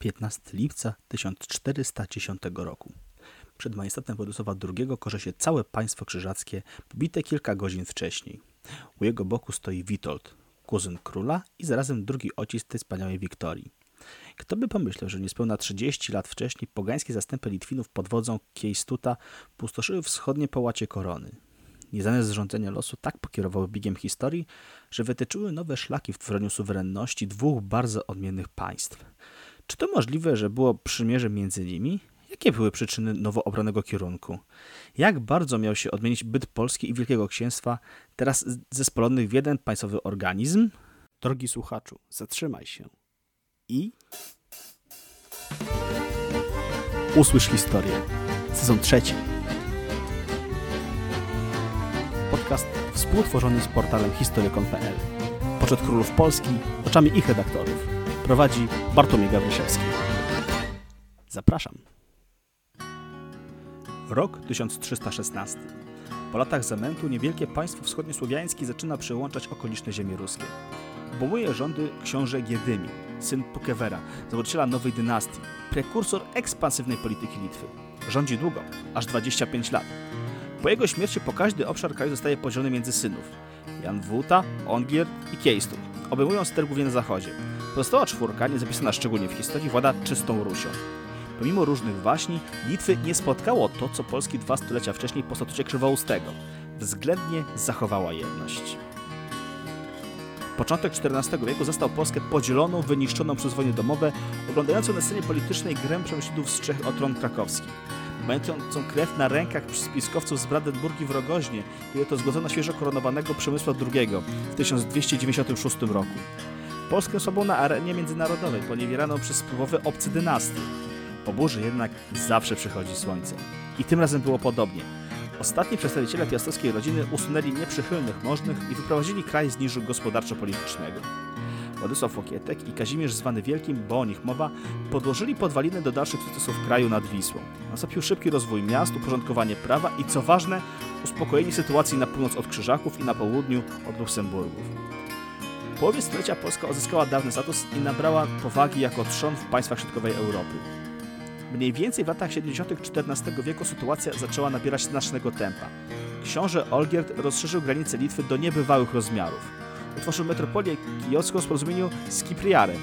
15 lipca 1410 roku. Przed majestatem Władysława II korze się całe państwo krzyżackie, pobite kilka godzin wcześniej. U jego boku stoi Witold, kuzyn króla i zarazem drugi ojciec tej wspaniałej Wiktorii. Kto by pomyślał, że niespełna 30 lat wcześniej pogańskie zastępy Litwinów pod wodzą Kiejstuta pustoszyły wschodnie połacie korony. Nieznane zrządzenie losu tak pokierowały biegiem historii, że wytyczyły nowe szlaki w tworzeniu suwerenności dwóch bardzo odmiennych państw. Czy to możliwe, że było przymierze między nimi? Jakie były przyczyny nowo obranego kierunku? Jak bardzo miał się odmienić byt Polski i Wielkiego Księstwa, teraz zespolonych w jeden państwowy organizm? Drogi słuchaczu, zatrzymaj się i usłysz historię. Sezon trzeci. Podcast współtworzony z portalem historykon.pl. Poczet królów Polski oczami ich redaktorów. Prowadzi Bartłomiej Gawryszewski. Zapraszam. Rok 1316. Po latach zamętu niewielkie państwo wschodniosłowiańskie zaczyna przełączać okoliczne ziemie ruskie. Obejmuje rządy książę Giedymi, syn Pukewera, założyciela nowej dynastii, prekursor ekspansywnej polityki Litwy. Rządzi długo, aż 25 lat. Po jego śmierci po każdy obszar kraju zostaje podzielony między synów. Jan Wuta, Ongier i Kiejstur. Obejmują ster głównie na zachodzie. Pozostała czwórka, nie zapisana szczególnie w historii, włada czystą Rusią. Pomimo różnych waśni, Litwy nie spotkało to, co Polski dwa stulecia wcześniej po statucie Krzywoustego. Względnie zachowała jedność. Początek XIV wieku zastał Polskę podzieloną, wyniszczoną przez wojny domowe, oglądającą na scenie politycznej grę przemyślidów z Czech o tron krakowski. Mającą krew na rękach spiskowców z Brandenburgii w Rogoźnie, kiedy to zgodzono świeżo koronowanego Przemysła II w 1296 roku. Polskę sobą na arenie międzynarodowej poniewierano przez wpływowe obce dynastie. Po burzy jednak zawsze przychodzi słońce. I tym razem było podobnie. Ostatni przedstawiciele piastowskiej rodziny usunęli nieprzychylnych możnych i wyprowadzili kraj z niżu gospodarczo-politycznego. Władysław Łokietek i Kazimierz zwany Wielkim, bo o nich mowa, podłożyli podwaliny do dalszych sukcesów kraju nad Wisłą. Nastąpił szybki rozwój miast, uporządkowanie prawa i co ważne, uspokojenie sytuacji na północ od Krzyżaków i na południu od Luksemburgów. Połowie stulecia Polska odzyskała dawny status i nabrała powagi jako trzon w państwach środkowej Europy. Mniej więcej w latach 70. XIV wieku sytuacja zaczęła nabierać znacznego tempa. Książę Olgierd rozszerzył granice Litwy do niebywałych rozmiarów. Utworzył metropolię kijowską w porozumieniu z Kipriarem,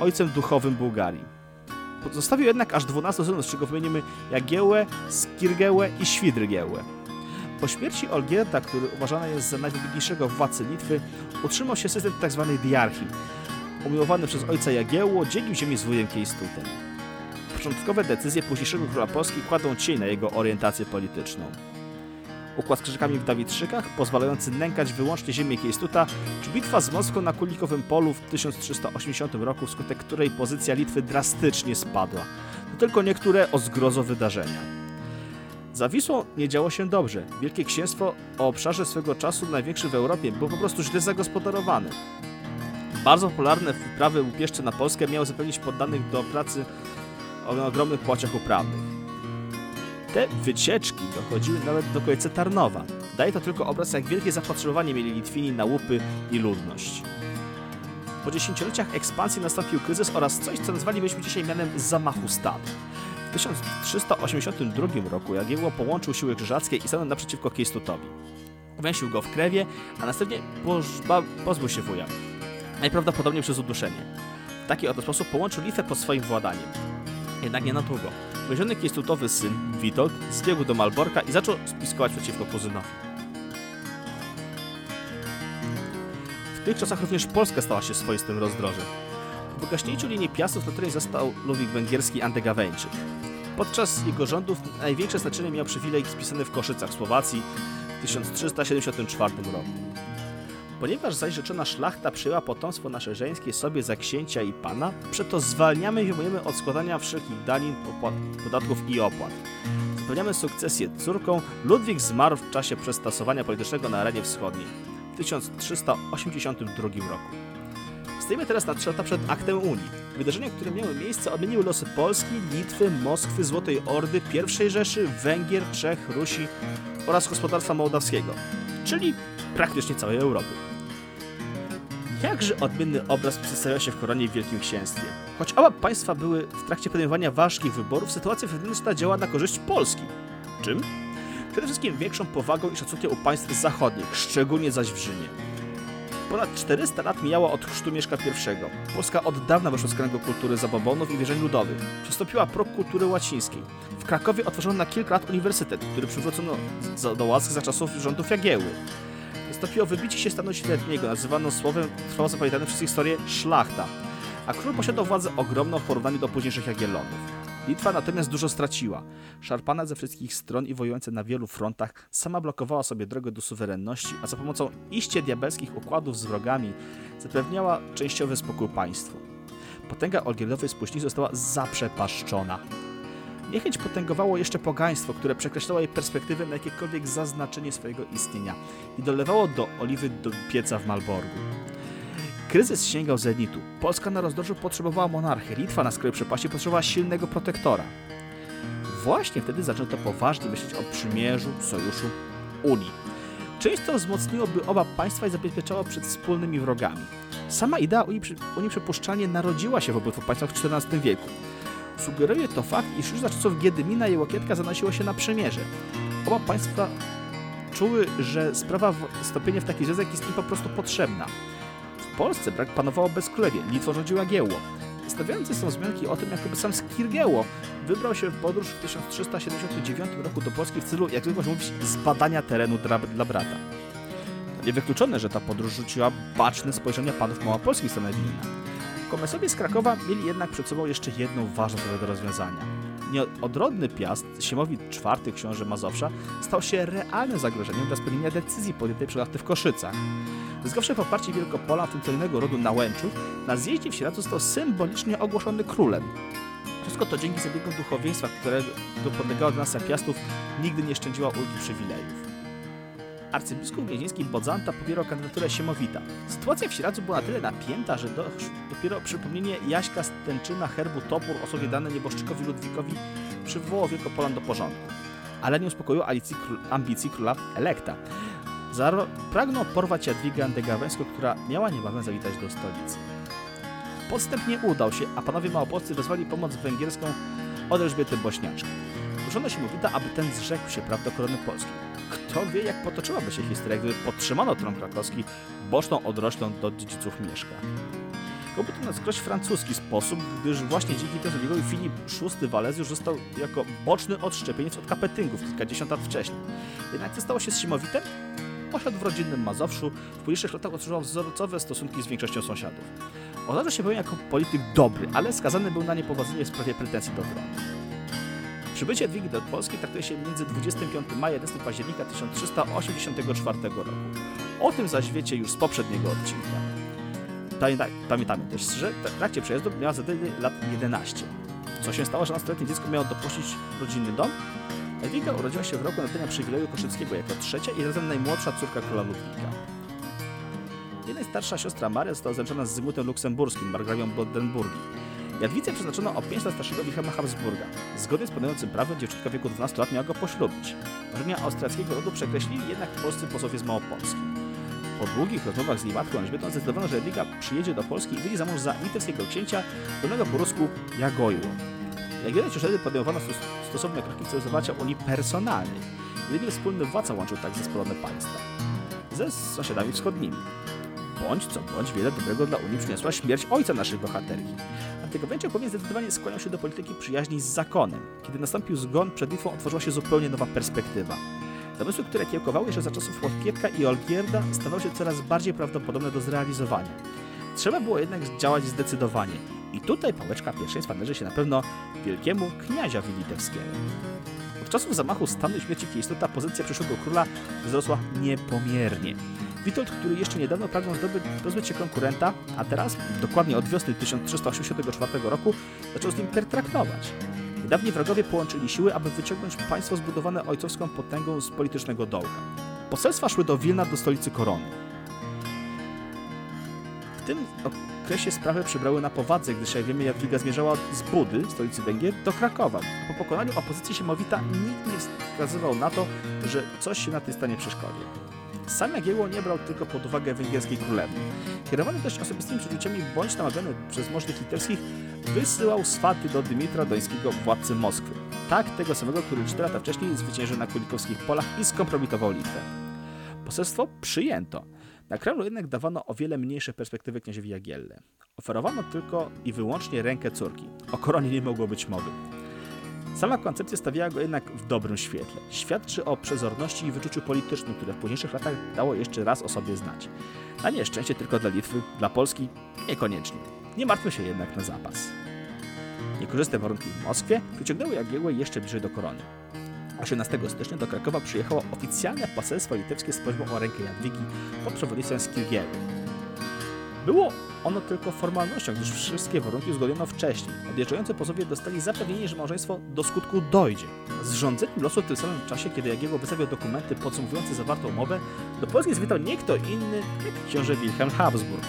ojcem duchowym Bułgarii. Zostawił jednak aż 12 synów, z czego wymienimy Jagiełę, Skirgełę i Świdrygiełę. Po śmierci Olgierda, który uważany jest za najwybitniejszego władcę Litwy, utrzymał się system tzw. Tak diarchii. Umiłowany przez ojca Jagiełło dzielił ziemię z wujem Kiejstutem początkowe decyzje późniejszego króla Polski kładą cień na jego orientację polityczną. Układ z krzyżakami w Dawidszykach, pozwalający nękać wyłącznie ziemię Kiejstuta, czy bitwa z Moskwą na Kulikowym Polu w 1380 roku, wskutek której pozycja Litwy drastycznie spadła. To tylko niektóre o zgrozo wydarzenia. Za Wisłą nie działo się dobrze. Wielkie Księstwo o obszarze swego czasu największy w Europie było po prostu źle zagospodarowane. Bardzo popularne wyprawy łupieszcze na Polskę miały zapewnić poddanych do pracy ogromnych płaciach uprawnych. Te wycieczki dochodziły nawet do okolicy Tarnowa. Daje to tylko obraz, jak wielkie zapotrzebowanie mieli Litwini na łupy i ludność. Po dziesięcioleciach ekspansji nastąpił kryzys oraz coś, co nazwalibyśmy dzisiaj mianem zamachu stanu. W 1382 roku Jagiełło połączył siły krzyżackie i stanął naprzeciwko Kiejstutowi. Węsił go w krewie, a następnie pozbył się wuja. Najprawdopodobniej przez uduszenie. W taki oto sposób połączył Litwę pod swoim władaniem jednak nie na długo. Więziony kiestutowy syn, Witold, zbiegł do Malborka i zaczął spiskować przeciwko kuzynowi. W tych czasach również Polska stała się swoistym rozdrożem. Po wygaśnięciu linii Piastów na której został Ludwik Węgierski Andegaweńczyk. Podczas jego rządów największe znaczenie miał przywilej spisany w Koszycach Słowacji w 1374 roku. Ponieważ zaś rzeczona szlachta przyjęła potomstwo nasze żeńskie sobie za księcia i pana, przeto zwalniamy i wyjmujemy od składania wszelkich danin, podatków i opłat. Zapewniamy sukcesję córką. Ludwik zmarł w czasie przestasowania politycznego na arenie wschodniej w 1382 roku. Stoimy teraz na trzy lata przed aktem Unii. Wydarzenia, które miały miejsce, odmieniły losy Polski, Litwy, Moskwy, Złotej Ordy, I Rzeszy, Węgier, Czech, Rusi oraz gospodarstwa mołdawskiego, czyli praktycznie całej Europy. Jakże odmienny obraz przedstawia się w koronie w Wielkim Księstwie. Choć oba państwa były w trakcie podejmowania ważkich wyborów, sytuacja wewnętrzna działała na korzyść Polski. Czym? Przede wszystkim większą powagą i szacunkiem u państw zachodnich, szczególnie zaś w Rzymie. Ponad 400 lat mijało od chrztu Mieszka I. Polska od dawna weszła z kręgu kultury zabobonów i wierzeń ludowych. Przystąpiła prok kultury łacińskiej. W Krakowie otworzono na kilka lat uniwersytet, który przywrócono do łask za czasów rządów Jagiełły. Nastąpiło wybicie się stanu średniego, nazywano słowem trwało zapamiętane przez historię szlachta, a król posiadał władzę ogromną w porównaniu do późniejszych Jagiellonów. Litwa natomiast dużo straciła. Szarpana ze wszystkich stron i wojująca na wielu frontach, sama blokowała sobie drogę do suwerenności, a za pomocą iście diabelskich układów z wrogami zapewniała częściowy spokój państwu. Potęga Olgierdowej spuścizny została zaprzepaszczona. Niechęć potęgowało jeszcze pogaństwo, które przekreślało jej perspektywę na jakiekolwiek zaznaczenie swojego istnienia i dolewało do oliwy do pieca w Malborgu. Kryzys sięgał zenitu. Polska na rozdrożu potrzebowała monarchy, Litwa na skraju przepaści potrzebowała silnego protektora. Właśnie wtedy zaczęto poważnie myśleć o przymierzu, sojuszu, Unii. Część to wzmocniłoby oba państwa i zabezpieczało przed wspólnymi wrogami. Sama idea Unii, Unii przypuszczalnie narodziła się w obydwu państwach w XIV wieku. Sugeruje to fakt, iż już za czasów Giedymina i Łokietka zanosiło się na przymierze. Oba państwa czuły, że sprawa wstąpienia w taki związek jest im po prostu potrzebna. W Polsce brak panowało bezkrólewie, Litwo rządziła Giełło. Stawiający są wzmianki o tym, jakoby sam Skirgieło wybrał się w podróż w 1379 roku do Polski w celu, jak zwykle mówić, zbadania terenu dla, dla brata. Niewykluczone, że ta podróż rzuciła baczne spojrzenia panów małopolskich stronę Wilna. Komesowie z Krakowa mieli jednak przed sobą jeszcze jedną ważną sprawę do rozwiązania. Nieodrodny Piast, Siemowit IV książę Mazowsza, stał się realnym zagrożeniem dla spełnienia decyzji podjętej przez w Koszycach. Zyskawszy poparcie Wielkopola, celnego rodu Nałęczów, na zjeździe w Sieradzu został symbolicznie ogłoszony królem. Wszystko to dzięki zabiegom duchowieństwa, którego podlegało dynastia Piastów, nigdy nie szczędziła ulgi przywilejów. Arcybiskup wiedeński Bodzanta popierał kandydaturę Siemowita. Sytuacja w Sieradzu była na tyle napięta, że do, dopiero przypomnienie Jaśka Stęczyna herbu topór osobie dane nieboszczykowi Ludwikowi przywołało Wielkopolan do porządku. Ale nie uspokoiło ambicji króla Elekta. Zaro pragnął porwać Jadwigę Antygawęską, która miała niebawem zawitać do stolicy. Podstęp nie udał się, a panowie małopolscy wezwali pomoc węgierską od Elżbiety Bośniaczki. Proszono się mówita, aby ten zrzekł się praw do korony polskiej. Kto wie, jak potoczyłaby się historia, gdyby podtrzymano tron krakowski boczną odroślą do dziedziców Mieszka. Byłby to na skroś francuski sposób, gdyż właśnie dzięki temu Filip VI Walezjusz został jako boczny odszczepieniec od kapetyngów kilkadziesiąt lat wcześniej. Jednak co stało się z Simowitem? W rodzinnym Mazowszu, w późniejszych latach utrzymał wzorcowe stosunki z większością sąsiadów. Uważał się bowiem jako polityk dobry, ale skazany był na niepowodzenie w sprawie pretensji do tronu. Przybycie Jadwigi do Polski traktuje się między 25 maja 11 października 1384 roku. O tym zaś wiecie już z poprzedniego odcinka. Pamiętamy też, że w trakcie przejazdu miała zaledwie lat 11. Co się stało, że nastoletnie dziecko miało dopuścić rodzinny dom? Jadwiga urodziła się w roku nadania przywileju Koszyckiego jako trzecia i razem najmłodsza córka króla Ludwika. Jej najstarsza siostra Maria została zręczona z Zygmuntem Luksemburskim, margrabią Brandenburgii. Jadwice przeznaczono o 5 lat starszego Wilhelma Habsburga. Zgodnie z panującym prawem dziewczynka w wieku 12 lat miała go poślubić. Marzenia austriackiego rodu przekreślili jednak polscy posłowie z Małopolski. Po długich rozmowach z jej matką Elżbietą zdecydowano, że Jadwiga przyjedzie do Polski i wyjdzie za mąż za litewskiego księcia, pełnego po rusku Jagojło. Jak widać, już wtedy podejmowano stosowne kroki w celu zawarcia Unii personalnej. Jedynie wspólny władca łączył tak zespolone państwa. Ze sąsiadami wschodnimi. Bądź co bądź, wiele dobrego dla Unii przyniosła śmierć ojca naszych bohaterki. Antygowęcia powinien zdecydowanie skłaniał się do polityki przyjaźni z zakonem. Kiedy nastąpił zgon, przed Litwą otworzyła się zupełnie nowa perspektywa. Zamysły, które kiełkowały jeszcze za czasów Łokietka i Olgierda, stawały się coraz bardziej prawdopodobne do zrealizowania. Trzeba było jednak działać zdecydowanie. I tutaj pałeczka pierwszeństwa należy się na pewno wielkiemu kniaziowi litewskiemu. Od czasów zamachu stanu śmierci Kiejstuta pozycja przyszłego króla wzrosła niepomiernie. Witold, który jeszcze niedawno pragnął zdobyć, pozbyć się konkurenta, a teraz, dokładnie od wiosny 1384 roku, zaczął z nim pertraktować. Niedawni wrogowie połączyli siły, aby wyciągnąć państwo zbudowane ojcowską potęgą z politycznego dołka. Poselstwa szły do Wilna, do stolicy korony. W tym okresie sprawy przybrały na powadze, gdyż jak wiemy Jadwiga zmierzała z Budy, stolicy Węgier, do Krakowa. Po pokonaniu opozycji Siemowita nikt nie wskazywał na to, że coś się na tej stanie przeszkodzi. Sam Jagiełło nie brał tylko pod uwagę węgierskiej królewny. Kierowany też osobistymi przeczuciami bądź namawiany przez możnych litewskich, wysyłał swaty do Dymitra Dońskiego, władcy Moskwy. Tak, tego samego, który 4 lata wcześniej zwyciężył na kulikowskich polach i skompromitował Litwę. Poselstwo przyjęto. Na Kremlu jednak dawano o wiele mniejsze perspektywy kniaziowi Jagielle. Oferowano tylko i wyłącznie rękę córki. O koronie nie mogło być mowy. Sama koncepcja stawiała go jednak w dobrym świetle. Świadczy o przezorności i wyczuciu politycznym, które w późniejszych latach dało jeszcze raz o sobie znać. Na nieszczęście tylko dla Litwy, dla Polski niekoniecznie. Nie martwmy się jednak na zapas. Niekorzystne warunki w Moskwie wyciągnęły Jagiełłę jeszcze bliżej do korony. 18 stycznia do Krakowa przyjechało oficjalne poselstwo litewskie z prośbą o rękę Jadwigi pod przewodnictwem Skirgielu. Było ono tylko formalnością, gdyż wszystkie warunki uzgodniono wcześniej. Odjeżdżający pozowie dostali zapewnienie, że małżeństwo do skutku dojdzie. Z rządzeniem losu w tym samym czasie, kiedy Jagiełło wystawiał dokumenty podsumowujące zawartą umowę, do Polski zwitał nie kto inny, jak książę Wilhelm Habsburg.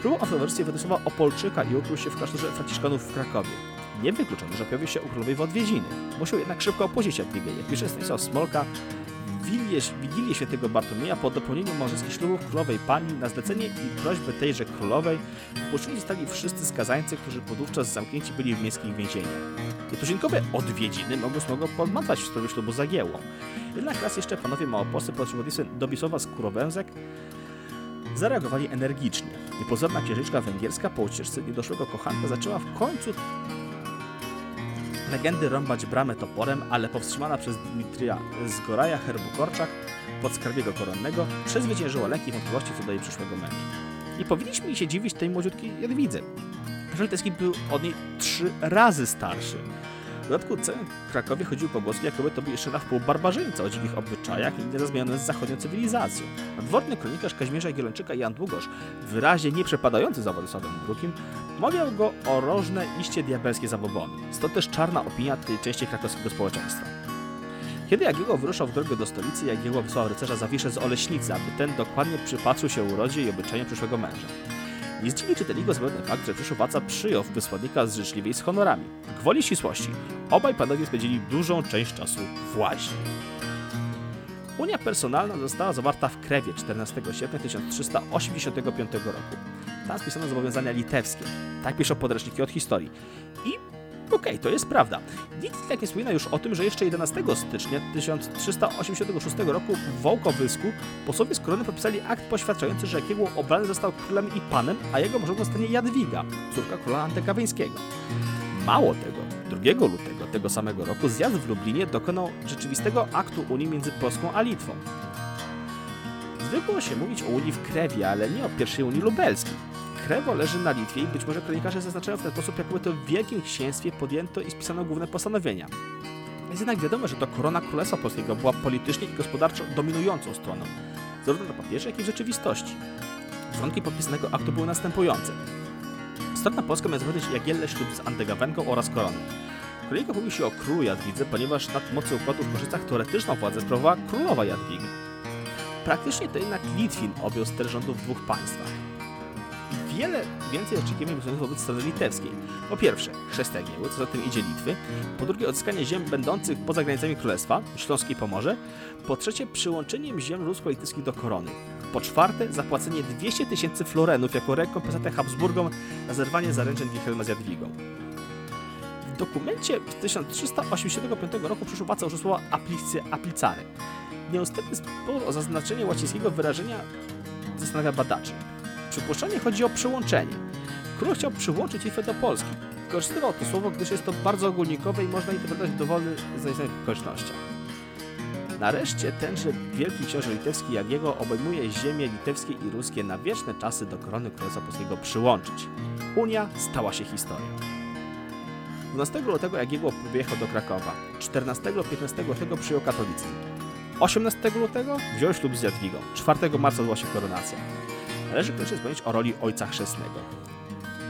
Królową autowersję wydysłował Opolczyka i ukrył się w klasztorze Franciszkanów w Krakowie. Nie wykluczone, że pojawił się u królowej w odwiedziny. Musiał jednak szybko opuścić Jadwigę. Jak pisze Stanisław Smolka, Wigilię, Wigilię świętego Bartłomieja po dopełnieniu małżeńskich ślubów królowej pani na zlecenie i prośbę tejże królowej upuszczeni zostali wszyscy skazańcy, którzy podówczas zamknięci byli w miejskich więzieniach. Nietuzinkowe odwiedziny mogły smogo podmatwać w sprawie ślubu Zagiełą. Jednak raz jeszcze panowie małopolscy przewodnictwem Dobisława Skórowęzek zareagowali energicznie. Niepozorna księżniczka węgierska po ucieczce niedoszłego kochanka zaczęła w końcu legendy rąbać bramę toporem, ale powstrzymana przez Dmitrija Zgoraja Herbukorczak, podskarbiego koronnego, przezwyciężyła lęki i wątpliwości co do jej przyszłego męża. I powinniśmy się dziwić tej młodziutkiej Jadwidze. Żelteski był od niej trzy razy starszy. W dodatku w Krakowie chodził pogłoski, jakoby to był jeszcze na wpół barbarzyńca o dzikich obyczajach i niezazmieniony z zachodnią cywilizacją. Nadworny kronikarz Kazimierza Gielonczyka Jan Długosz, wyraźnie nie przepadający za Władysławem II, mawiał go o rożne iście diabelskie zabobony. Stąd też czarna opinia tej części krakowskiego społeczeństwa. Kiedy Jagiełło wyruszał w drogę do stolicy, Jagiełło wysłał rycerza Zawiszę z Oleśnicy, aby ten dokładnie przypatrzył się urodzie i obyczajom przyszłego męża. Nie zdziwi czytelni go zapewne fakt, że przyszły władca przyjął wysłannika z życzliwej z honorami. Gwoli ścisłości, obaj panowie spędzili dużą część czasu w łaźni. Unia personalna została zawarta w Krewie 14 sierpnia 1385 roku. Tam spisano zobowiązania litewskie. Tak piszą podręczniki od historii. I Okej, okay, to jest prawda. Nikt tak nie wspomina już o tym, że jeszcze 11 stycznia 1386 roku w Wołkowysku posłowie z korony podpisali akt poświadczający, że Jagiełło obrany został królem i panem, a jego mężową stanie Jadwiga, córka króla Antykaweńskiego. Mało tego, 2 lutego tego samego roku zjazd w Lublinie dokonał rzeczywistego aktu Unii między Polską a Litwą. Zwykło się mówić o Unii w Krewie, ale nie o pierwszej Unii lubelskiej. Krewo leży na Litwie i być może kronikarze zaznaczają w ten sposób, jakoby to w Wielkim Księstwie podjęto i spisano główne postanowienia. Jest jednak wiadomo, że to korona Królestwa Polskiego była politycznie i gospodarczo dominującą stroną, zarówno na papierze, jak i w rzeczywistości. Warunki podpisanego aktu były następujące. Strona polska miała zawierać Jagielle ślub z Andegawenką oraz koroną. Królika mówi się o królu Jadwidze, ponieważ nad mocy układu w Korzycach teoretyczną władzę sprawowała królowa Jadwiga. Praktycznie to jednak Litwin objął ster rządu w dwóch państwach wiele więcej oczekiwań względów wobec strony litewskiej. Po pierwsze, chrzest Jagieły, co za tym idzie Litwy. Po drugie, odzyskanie ziem będących poza granicami królestwa, Śląskiej Pomorze. Po trzecie, przyłączeniem ziem rusko-litewskich do korony. Po czwarte, zapłacenie 200 tysięcy florenów jako rekompensatę Habsburgom za zerwanie zaręczeń Wilhelma z Jadwigą. W dokumencie w 1385 roku przyszło władca aplicję aplicare. Nieustępny spór o zaznaczenie łacińskiego wyrażenia zastanawia badaczy. Przypuszczalnie chodzi o przyłączenie. Król chciał przyłączyć Litwę do Polski. Wykorzystywał to słowo, gdyż jest to bardzo ogólnikowe i można interpretować w dowolnych zaistniałych okolicznościach. Nareszcie tenże wielki książę litewski Jagiego obejmuje ziemie litewskie i ruskie na wieczne czasy do korony Królestwa Polskiego przyłączyć. Unia stała się historią. 12 lutego Jagiego wyjechał do Krakowa. 14-15 lutego przyjął katolicyzm. 18 lutego wziął ślub z Jadwigą. 4 marca odbyła się koronacja. Należy koniecznie wspomnieć o roli ojca chrzestnego.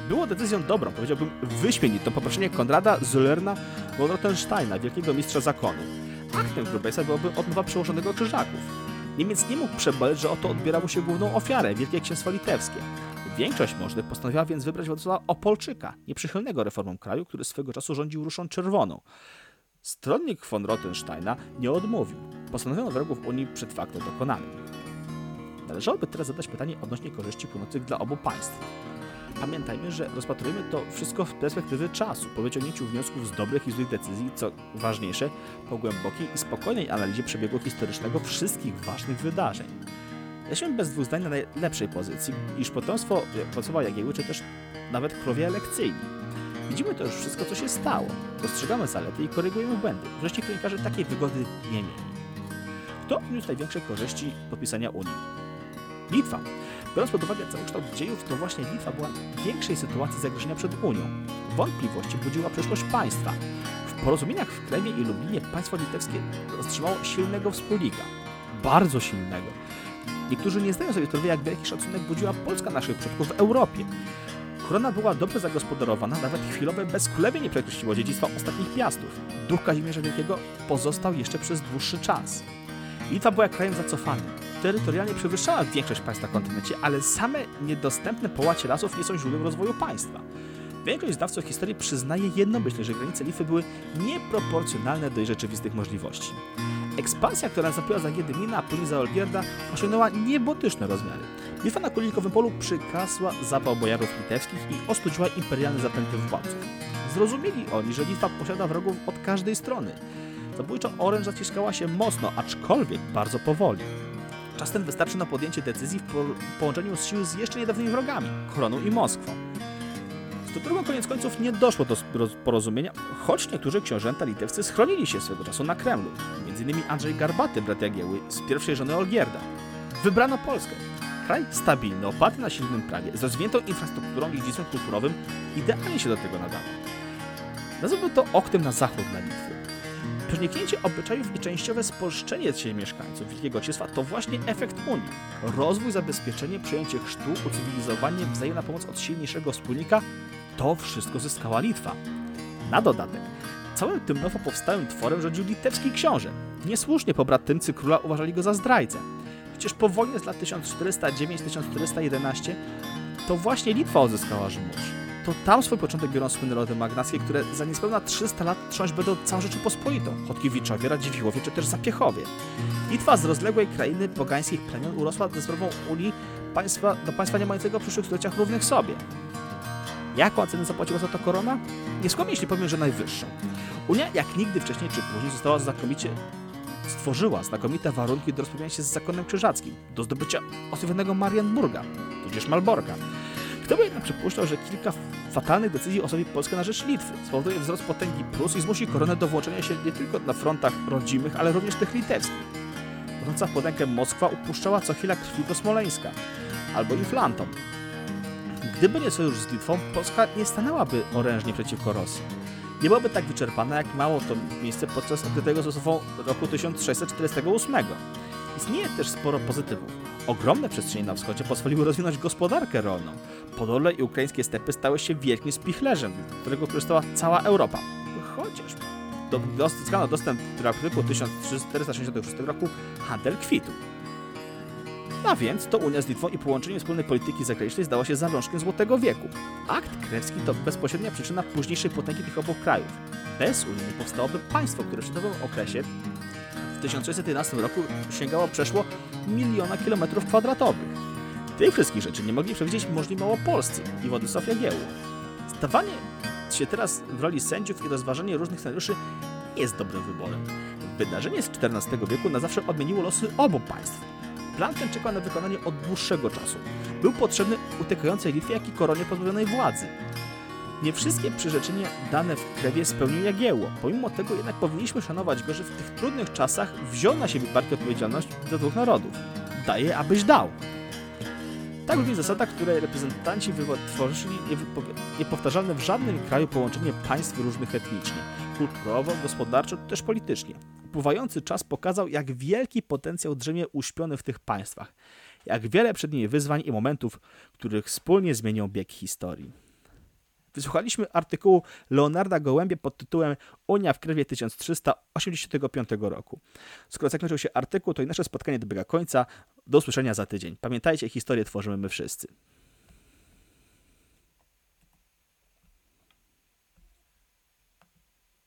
Było decyzją dobrą, powiedziałbym wyśmienitą, poproszenie Konrada Züllerna von Rottensteina, wielkiego mistrza zakonu. Aktem Grubejsa byłoby odmowa przełożonego krzyżaków. Niemiec nie mógł przeboleć, że oto odbierało się główną ofiarę, Wielkie Księstwo Litewskie. Większość możnych postanowiła więc wybrać Władysława Opolczyka, nieprzychylnego reformom kraju, który swego czasu rządził Ruszą Czerwoną. Stronnik von Rottensteina nie odmówił. Postanowiono wrogów Unii przed faktem dokonanym. Należałoby teraz zadać pytanie odnośnie korzyści płynących dla obu państw. Pamiętajmy, że rozpatrujemy to wszystko w perspektywy czasu, po wyciągnięciu wniosków z dobrych i złych decyzji, co ważniejsze, po głębokiej i spokojnej analizie przebiegu historycznego wszystkich ważnych wydarzeń. Jesteśmy bez dwóch zdań na najlepszej pozycji, iż potomstwo Wacława Jagieły, czy też nawet królowie elekcyjni. Widzimy to już wszystko, co się stało. Dostrzegamy zalety i korygujemy błędy. Wreszcie kronikarze takiej wygody nie mieli. Kto odniósł największe korzyści podpisania Unii? Litwa. Biorąc pod uwagę całokształt dziejów, to właśnie Litwa była w większej sytuacji zagrożenia przed Unią. Wątpliwości budziła przyszłość państwa. W porozumieniach w Krewie i Lublinie państwo litewskie otrzymało silnego wspólnika. Bardzo silnego. Niektórzy nie zdają sobie sprawy, jak wielki szacunek budziła Polska naszych przodków w Europie. Korona była dobrze zagospodarowana, nawet chwilowe bezkulewie przekreśliło dziedzictwa ostatnich piastów. Duch Kazimierza Wielkiego pozostał jeszcze przez dłuższy czas. Litwa była krajem zacofanym. Terytorialnie przewyższała większość państw na kontynencie, ale same niedostępne połacie lasów nie są źródłem rozwoju państwa. Większość znawców historii przyznaje jednomyślnie, że granice Litwy były nieproporcjonalne do jej rzeczywistych możliwości. Ekspansja, która nastąpiła za Giedymina, a później za Olgierda, osiągnęła niebotyczne rozmiary. Litwa na Królikowym Polu przykasła zapał bojarów litewskich i ostudziła imperialne zapędy władców. Zrozumieli oni, że Litwa posiada wrogów od każdej strony. Zabójczo oręż zaciskała się mocno, aczkolwiek bardzo powoli. Czas ten wystarczy na podjęcie decyzji w połączeniu z sił z jeszcze niedawnymi wrogami, Koroną i Moskwą. Z którego koniec końców nie doszło do porozumienia, choć niektórzy książęta litewscy schronili się swego czasu na Kremlu, m.in. Andrzej Garbaty, brat Jagieły, z pierwszej żony Olgierda. Wybrano Polskę. Kraj stabilny, oparty na silnym prawie, z rozwiniętą infrastrukturą i dziedzictwem kulturowym, idealnie się do tego nadawał. Nazwałbym to oknem na zachód na Litwy. Przeniknięcie obyczajów i częściowe spolszczenie się mieszkańców Wielkiego Księstwa to właśnie efekt Unii. Rozwój, zabezpieczenie, przyjęcie chrztu, ucywilizowanie, wzajemna pomoc od silniejszego wspólnika to wszystko zyskała Litwa. Na dodatek, całym tym nowo powstałym tworem rządził litewski książę. Niesłusznie pobratymcy króla uważali go za zdrajcę. Przecież po wojnie z lat 1409-1411 to właśnie Litwa odzyskała Rzymurz to tam swój początek biorą słynne rody magnackie, które za niespełna 300 lat trząść będą całą Rzeczypospolitą. Chodkiewiczowie, Radziwiłłowie czy też Zapiechowie. Litwa z rozległej krainy pogańskich plemion urosła ze sprawą Unii państwa, do państwa nie mającego w przyszłych stuleciach równych sobie. Jaką cenę zapłaciła za to korona? Nie skłamię, jeśli powiem, że najwyższą. Unia jak nigdy wcześniej czy później została znakomicie stworzyła znakomite warunki do rozprawiania się z zakonem krzyżackim, do zdobycia osławionego Marienburga, tudzież Malborka, kto by jednak przypuszczał, że kilka fatalnych decyzji osłabi Polskę na rzecz Litwy, spowoduje wzrost potęgi Prus i zmusi koronę do włączenia się nie tylko na frontach rodzimych, ale również tych litewskich. Chodząca w potęgę Moskwa upuszczała co chwila krwi do Smoleńska, albo Inflantom. Gdyby nie sojusz z Litwą, Polska nie stanęłaby orężnie przeciwko Rosji. Nie byłaby tak wyczerpana, jak mało to miejsce podczas odkrytego zostawą roku 1648. Istnieje też sporo pozytywów. Ogromne przestrzenie na wschodzie pozwoliły rozwinąć gospodarkę rolną. Podole i ukraińskie stepy stały się wielkim spichlerzem, którego korzystała cała Europa. Chociaż uzyskano dostęp do artykułu 1466 roku handel kwitł. A więc to Unia z Litwą i połączenie wspólnej polityki zagranicznej zdało się zalążkiem Złotego Wieku. Akt krewski to bezpośrednia przyczyna późniejszej potęgi tych obu krajów. Bez Unii nie powstałoby państwo, które w szczytowym okresie w 1611 roku sięgało przeszło miliona kilometrów kwadratowych. Tych wszystkich rzeczy nie mogli przewidzieć możliwi małopolscy i Władysław Jagiełło. Stawanie się teraz w roli sędziów i rozważanie różnych scenariuszy jest dobrym wyborem. Wydarzenie z XIV wieku na zawsze odmieniło losy obu państw. Plan ten czekał na wykonanie od dłuższego czasu. Był potrzebny utekającej Litwie, jak i koronie pozbawionej władzy. Nie wszystkie przyrzeczenia dane w krewie spełnił Jagiełło. Pomimo tego jednak powinniśmy szanować go, że w tych trudnych czasach wziął na siebie barkę odpowiedzialność za dwóch narodów. Daje, abyś dał. Tak brzmi zasada, której reprezentanci wytworzyli niepowtarzalne w żadnym kraju połączenie państw różnych etnicznie, kulturowo, gospodarczo, też politycznie. Upływający czas pokazał, jak wielki potencjał drzemie uśpiony w tych państwach, jak wiele przed nimi wyzwań i momentów, których wspólnie zmienią bieg historii. Wysłuchaliśmy artykułu Leonarda Gołębie pod tytułem Unia w krewie 1385 roku. Skoro zakończył się artykuł, to i nasze spotkanie dobiega końca. Do usłyszenia za tydzień. Pamiętajcie, historię tworzymy my wszyscy.